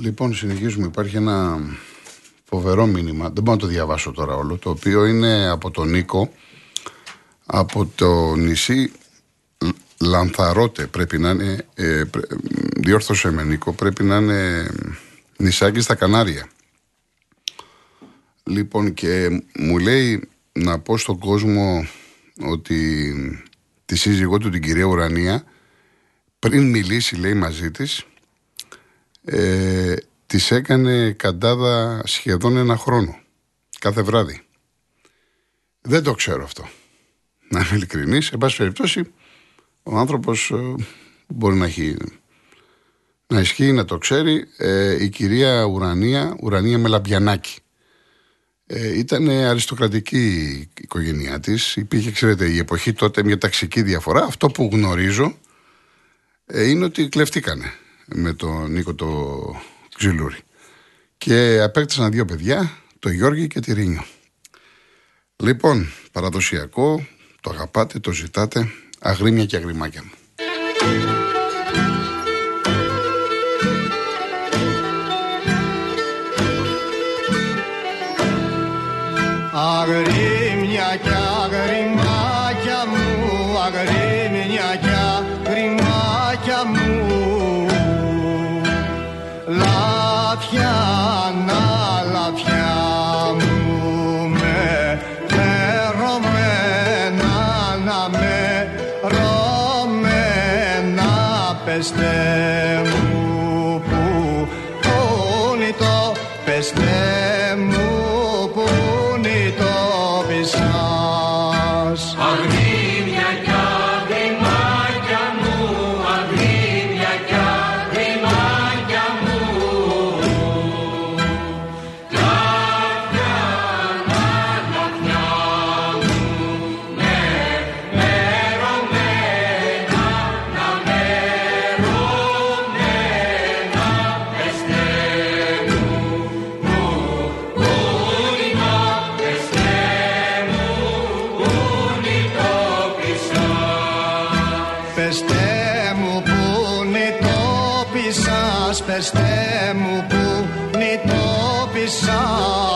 Λοιπόν, συνεχίζουμε. Υπάρχει ένα φοβερό μήνυμα. Δεν μπορώ να το διαβάσω τώρα όλο. Το οποίο είναι από τον Νίκο από το νησί Λανθαρότε. Πρέπει να είναι. Ε, διόρθωσε με Νίκο. Πρέπει να είναι νησάκι στα Κανάρια. Λοιπόν, και μου λέει να πω στον κόσμο ότι τη σύζυγό του την κυρία Ουρανία πριν μιλήσει λέει μαζί της ε, της έκανε καντάδα σχεδόν ένα χρόνο κάθε βράδυ δεν το ξέρω αυτό να είμαι ειλικρινής εν πάση περιπτώσει ο άνθρωπος ε, μπορεί να έχει να ισχύει να το ξέρει ε, η κυρία Ουρανία Ουρανία Μελαμπιανάκη ε, ήταν αριστοκρατική η οικογένειά της. Υπήρχε, ξέρετε, η εποχή τότε μια ταξική διαφορά. Αυτό που γνωρίζω ε, είναι ότι κλεφτήκανε με τον Νίκο το Ξυλούρη. Και απέκτησαν δύο παιδιά, το Γιώργη και τη Ρίνιο. Λοιπόν, παραδοσιακό, το αγαπάτε, το ζητάτε, αγρίμια και αγριμάκια μου. Αγρίμια κι αγριμάκια Λάθια να λάθια μου με μερωμένα να με ρωμένα πεστε μου που πόνει το song.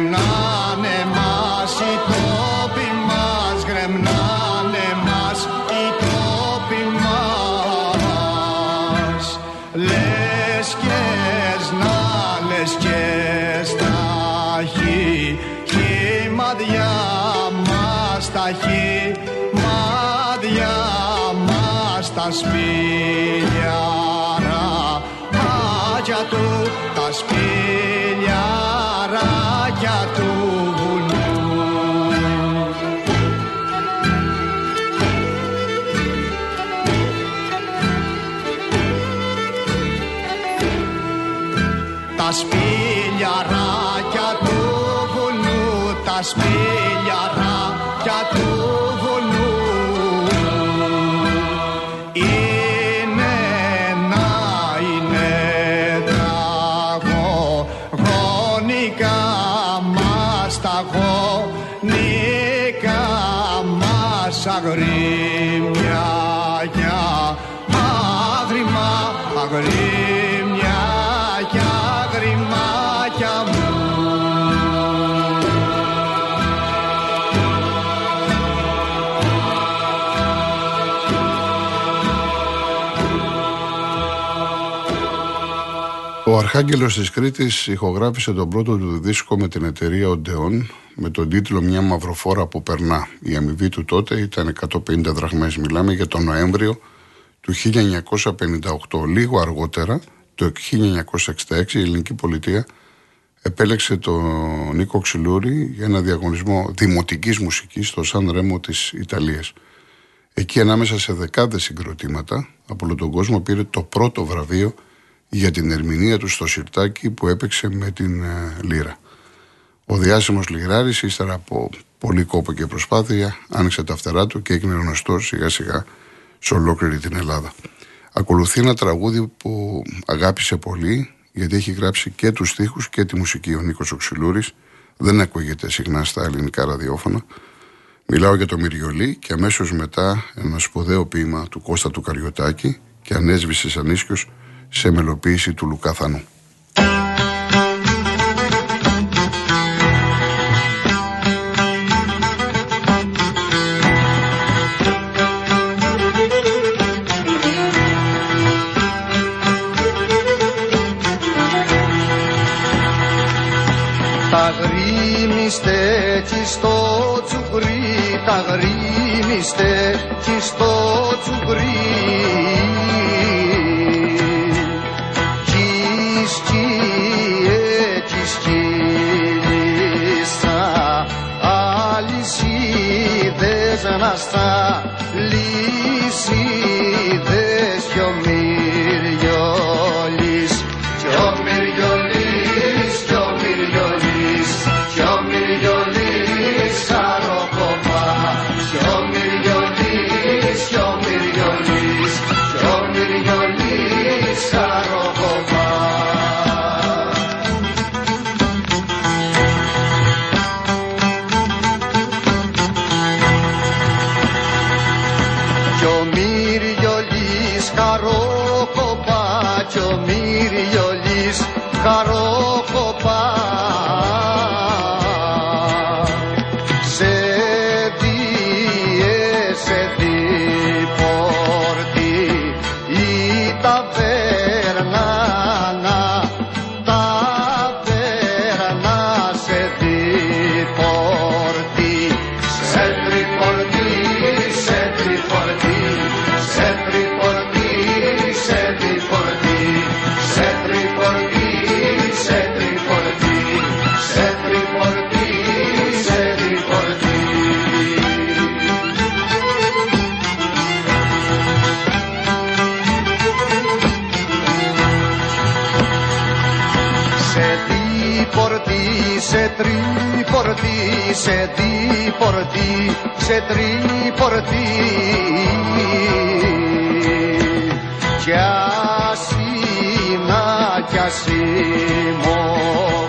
Γκρεμνάνε μας οι τόποι μας γκρεμνάνε μας οι τόποι μας. Λες και να λες και σταχύ κι μαδιά μας ταχύ μαδιά μας τα σπήλιαρα μάτια του τα σπήλιαράκια του βουνού, τα σπήλιαράκια του βουνού. Είναι να είναι γονικά μας τα γονικά μας αγρίμια για άγριμα αγρίμια ο Αρχάγγελος της Κρήτης ηχογράφησε τον πρώτο του δίσκο με την εταιρεία Οντεόν με τον τίτλο «Μια μαυροφόρα που περνά». Η αμοιβή του τότε ήταν 150 δραχμές. Μιλάμε για τον Νοέμβριο του 1958. Λίγο αργότερα το 1966 η ελληνική πολιτεία επέλεξε τον Νίκο Ξυλούρη για ένα διαγωνισμό δημοτικής μουσικής στο Σαν Ρέμο της Ιταλίας. Εκεί ανάμεσα σε δεκάδες συγκροτήματα, από όλο τον κόσμο πήρε το πρώτο βραβείο για την ερμηνεία του στο σιρτάκι που έπαιξε με την ε, Λύρα. Ο διάσημος Λιγράρης ύστερα από πολύ κόπο και προσπάθεια άνοιξε τα φτερά του και έγινε γνωστός σιγά σιγά σε ολόκληρη την Ελλάδα. Ακολουθεί ένα τραγούδι που αγάπησε πολύ γιατί έχει γράψει και τους στίχους και τη μουσική ο Νίκος Οξυλούρης δεν ακούγεται συχνά στα ελληνικά ραδιόφωνα Μιλάω για το Μυριολί και αμέσως μετά ένα σπουδαίο ποίημα του Κώστα του Καριωτάκη και ανέσβησε σαν σε μελοποίηση του Λουκά Θανού. Τα γρήμιστε κι στο τσουκρί, τα γρήμιστε κι στο τσουκρί τριπορτή, σε τριπορτή, σε τριπορτή, σε τριπορτή. Κι ασύνα κι ασύμοχου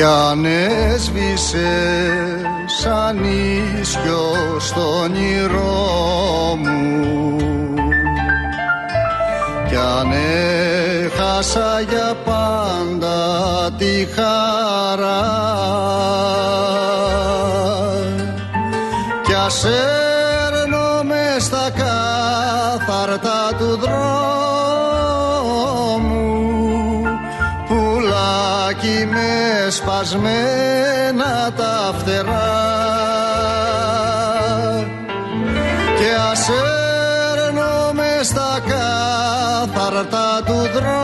κι αν έσβησες σαν ίσιο στο όνειρό μου. Κι αν έχασα για πάντα τη χαρά. Κι ας πουλάκι με σπασμένα τα φτερά. Και ας με στα κάθαρτα του δρόμου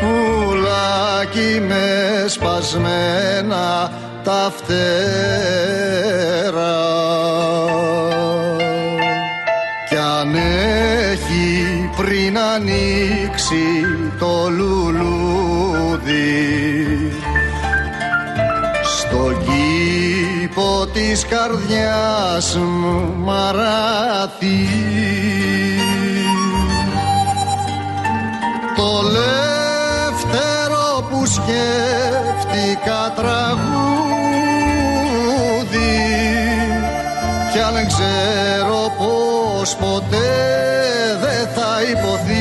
πουλάκι με σπασμένα τα φτερά. Κι αν έχει πριν ανοίξει το λουλούδι. Στο κήπο της καρδιάς μου μαράθι το λεύτερο που σκέφτηκα τραγούδι. Κι αν ξέρω πως ποτέ δεν θα υποθεί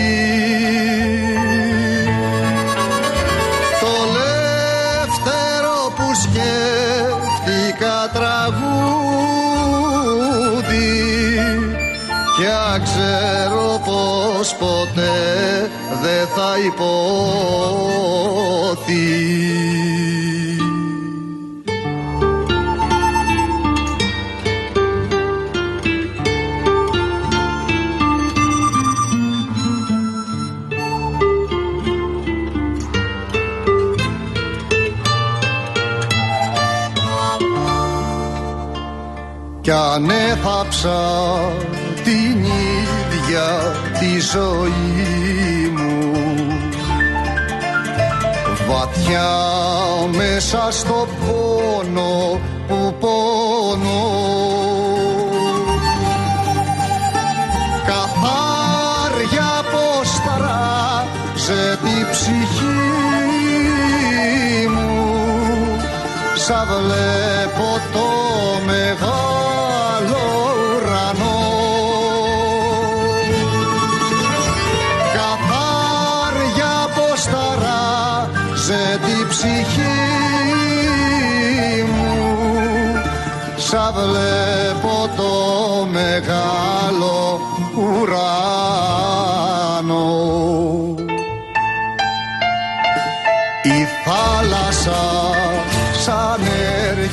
πως ποτέ δεν θα υποθεί κι αν έθαψα την ίδια τη ζωή μου. Βαθιά μέσα στο πόνο που πόνο καθάρια πως ταράζε τη ψυχή μου. Σαν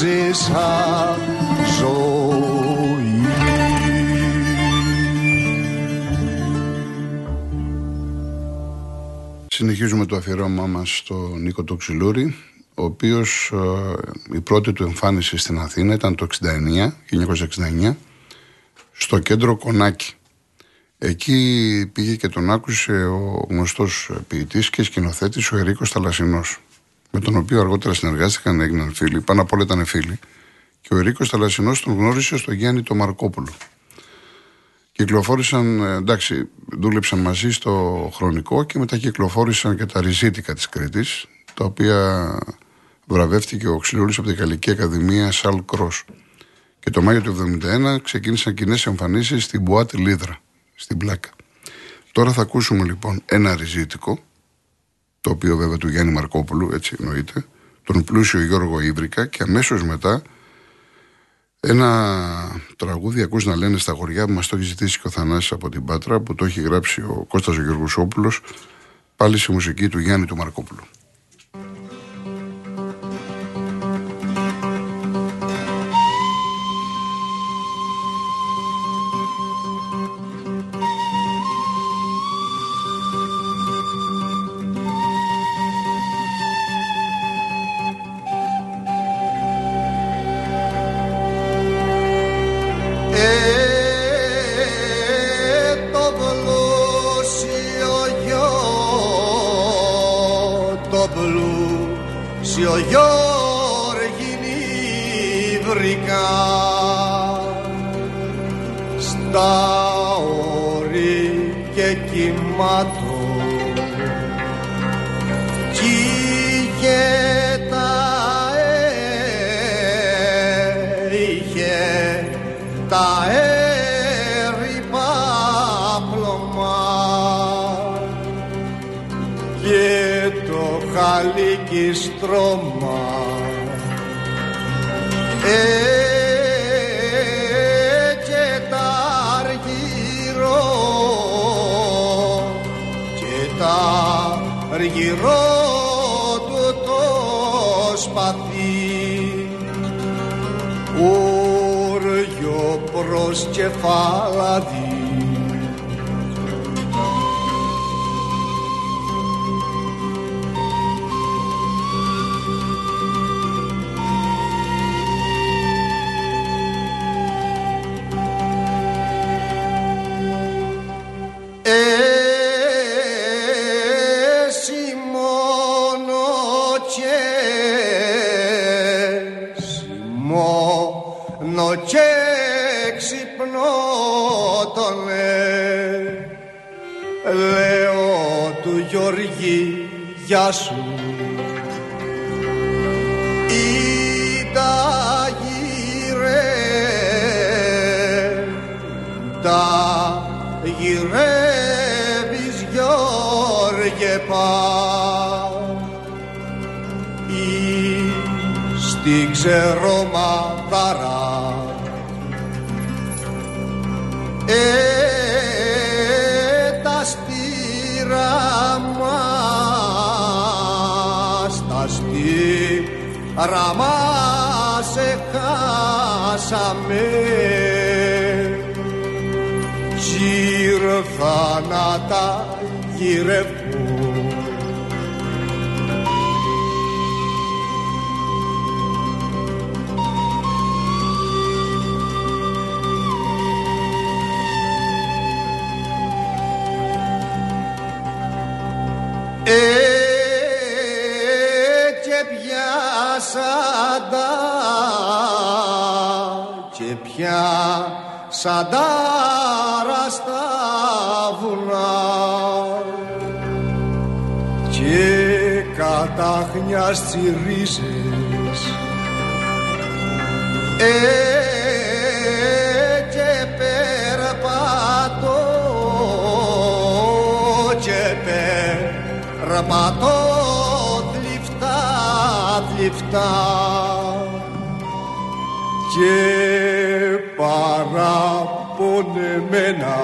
ζήσα ζωή Συνεχίζουμε το αφιερώμά μας στο Νίκο Τοξιλούρη ο οποίος ε, η πρώτη του εμφάνιση στην Αθήνα ήταν το 69, 1969 στο κέντρο Κονάκι. Εκεί πήγε και τον άκουσε ο γνωστός ποιητής και σκηνοθέτης ο Ερίκος Θαλασσινός με τον οποίο αργότερα συνεργάστηκαν, έγιναν φίλοι, πάνω απ' όλα ήταν φίλοι και ο Ερίκος Θαλασσινός τον γνώρισε στο Γιάννη το Μαρκόπουλο. Κυκλοφόρησαν, ε, εντάξει, δούλεψαν μαζί στο χρονικό και μετά κυκλοφόρησαν και τα ριζίτικα της Κρήτης, τα οποία βραβεύτηκε ο Ξυλούλης από την Γαλλική Ακαδημία Σαλ Κρός. Και το Μάιο του 1971 ξεκίνησαν κοινές εμφανίσεις στην Μπουάτ Λίδρα, στην Πλάκα. Τώρα θα ακούσουμε λοιπόν ένα ριζίτικο, το οποίο βέβαια του Γιάννη Μαρκόπουλου, έτσι εννοείται, τον πλούσιο Γιώργο Ήβρικα και αμέσως μετά ένα τραγούδι ακούς να λένε στα χωριά που μας το έχει ζητήσει και ο Θανάσης από την Πάτρα που το έχει γράψει ο Κώστας ο Γιώργος πάλι σε μουσική του Γιάννη του Μαρκόπουλου. Σι ο Γιώργη βρήκα στα όρη και κοιμάτω χαλίκι στρώμα. Ε, και τα αργυρό και τα αργυρό του το σπαθί. Ούριο προς κεφάλαδι σου. Ήτα γυρέ τα γυρεύεις Γιώργε πά ή στην ξερομαδάρα ε, τα στήρα μας σε χάσαμε ήρθα να τα γυρεύω πιάσα τα και πιάσα τα στα βουνά. Και κατάχνια στις ρίζες ε, και περπατώ και περπατώ θλιφτά, θλιφτά και παραπονεμένα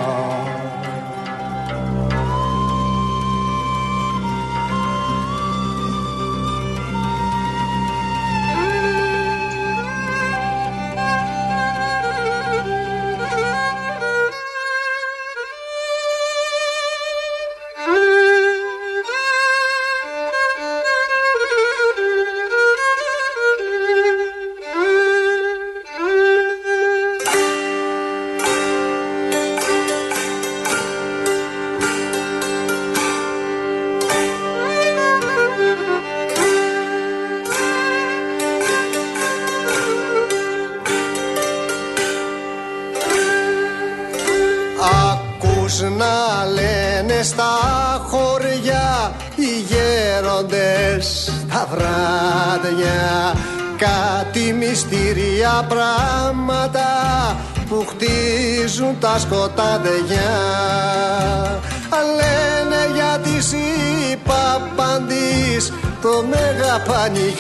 μυστήρια πράγματα που χτίζουν τα σκοτάδια. Λένε για τη συμπαπαντής το μέγα πανηγύρι.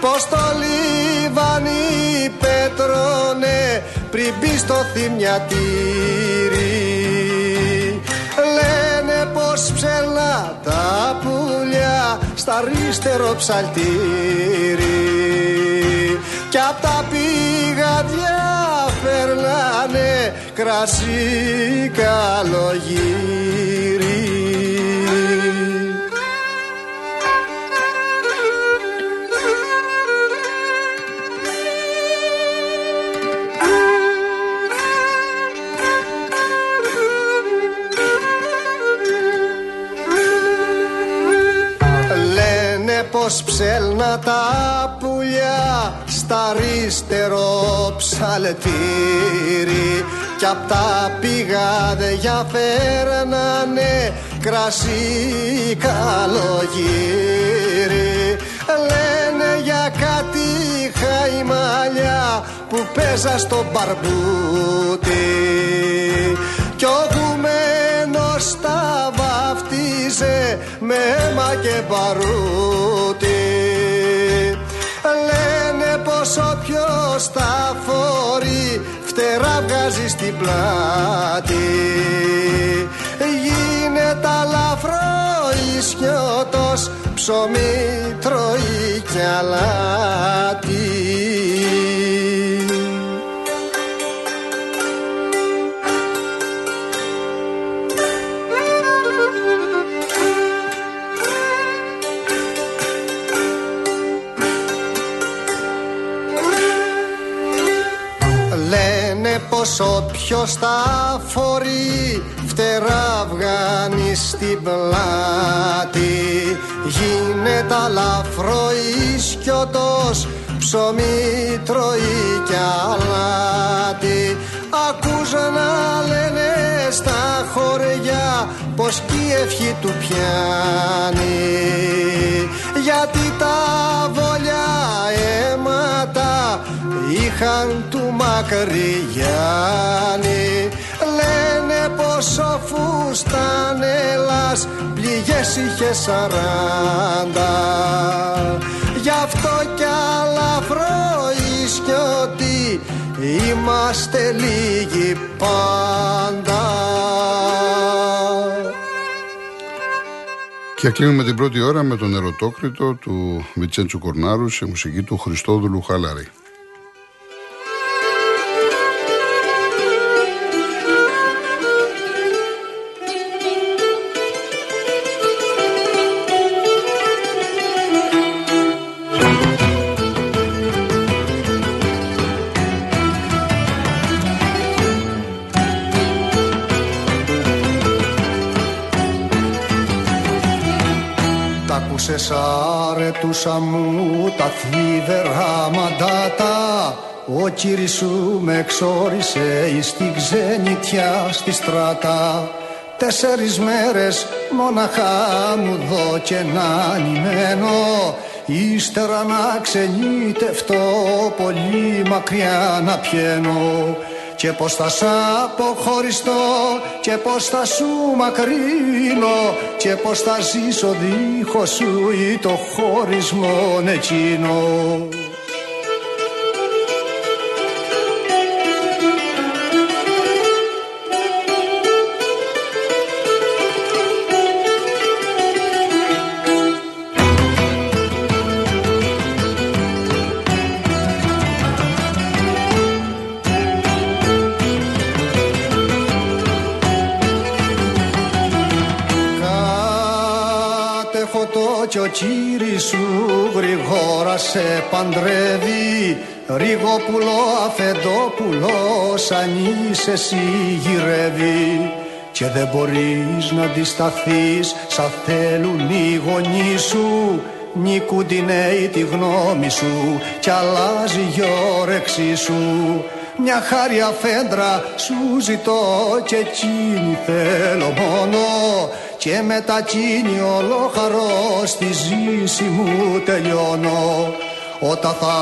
Πως το λιβάνι πέτρωνε πριν μπει στο θυμιατήρι λένε πως ψελά τα πουλιά στα αριστερό ψαλτήρι. Κι απ' τα πηγαδιά φερνάνε κρασί καλογύρι πως ψέλνα τα πουλιά στα αριστερό ψαλτήρι. Κι απ' τα πηγάδια φέρνανε κρασί καλογύρι. Λένε για κάτι χαϊμαλιά που παίζα στο μπαρμπούτι. Κι ο γουμένος τα βαφτίζε με αίμα και παρούτι λένε πως όποιος τα φορεί φτερά βγάζει στην πλάτη. Γίνεται αλαφρό ισιώτος ψωμί τρώει κι αλάτι πως όποιος τα φορεί φτερά βγάνει στην πλάτη. Γίνεται αλαφρό ισκιωτός ψωμί τρώει κι αλάτι. Ακούς να λένε στα χωριά πως κι η ευχή του πιάνει. Γιατί τα είχαν του Μακρυγιάννη. Λένε πως ο Φουστανέλας πληγές είχε σαράντα. Γι' αυτό κι αλαφρό ότι είμαστε λίγοι πάντα. Και κλείνουμε την πρώτη ώρα με τον ερωτόκριτο του Βιτσέντσου Κορνάρου σε μουσική του Χριστόδουλου Χαλαρή. Άρετουσα μου τα θλίβερα μαντάτα. Ο κύρις σου με εξόρισε εις την ξενιτιά στη στράτα. Τέσσερις μέρες μόναχα μου δω και να νημένο Ύστερα να ξενιτευτώ πολύ μακριά να πιένω και πως θα σ' αποχωριστώ και πως θα σου μακρύνω και πως θα ζήσω δίχως σου ή το χωρισμό εκείνο κι ο κύρις σου γρηγόρα σε παντρεύει. Ρίγοπουλο αφεντόπουλο σαν είσαι εσύ γυρεύει. Και δεν μπορείς να αντισταθείς σαν θέλουν οι γονείς σου. Νικούν τη νέη τη γνώμη σου κι αλλάζει η όρεξή σου μια χάρη αφέντρα σου ζητώ και εκείνη θέλω μόνο. Και μετά εκείνη ολόχαρο στη ζήση μου τελειώνω. Όταν θα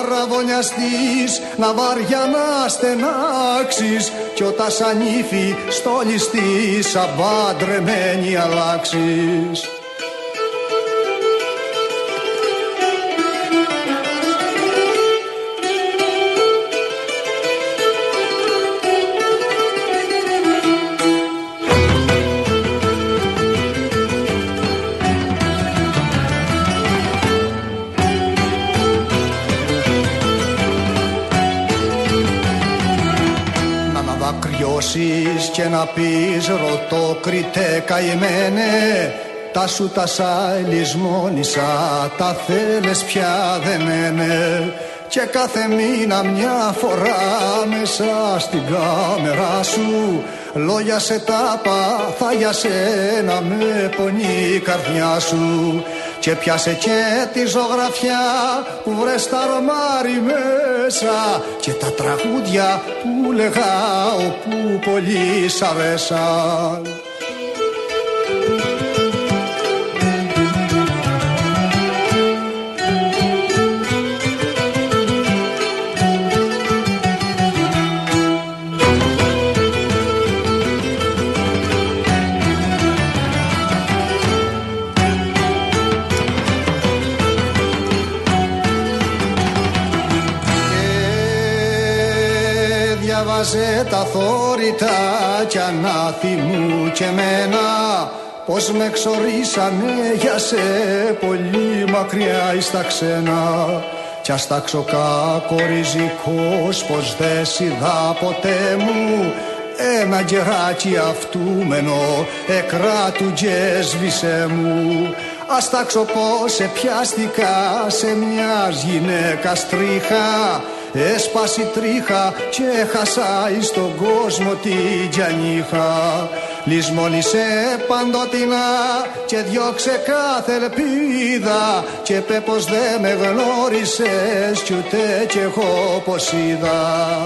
αραβωνιαστείς να βαριά να στενάξεις. Κι όταν σαν ύφη στολιστείς σαν παντρεμένη αλλάξεις να πεις ρωτώ κριτέ καημένε τα σου τα σαλισμόνισα τα θέλες πια δεν είναι και κάθε μήνα μια φορά μέσα στην κάμερα σου Λόγια σε τάπα θα για σένα με πονεί η καρδιά σου και πιάσε και τη ζωγραφιά που βρες στα ρομάρι μέσα και τα τραγούδια που λέγα όπου πολύ σ' αρέσαν. Διάβαζε τα θόρυτα κι ανάθυμου και μένα πως με ξορίσανε για σε πολύ μακριά εις τα ξένα. Κι ας τάξω κακοριζικός πως δε είδα ποτέ μου. Ένα γεράκι αυτούμενο εκράτου και έσβησε μου. Ας τάξω πως πιάστηκα σε μιας γυναίκας τρίχα Έσπαση τρίχα και χάσα εις τον κόσμο την τζανίχα Λυσμόνισε παντοτινά και διώξε κάθε ελπίδα Και πέ πως δε με γνώρισες κι ούτε κι εγώ πως είδα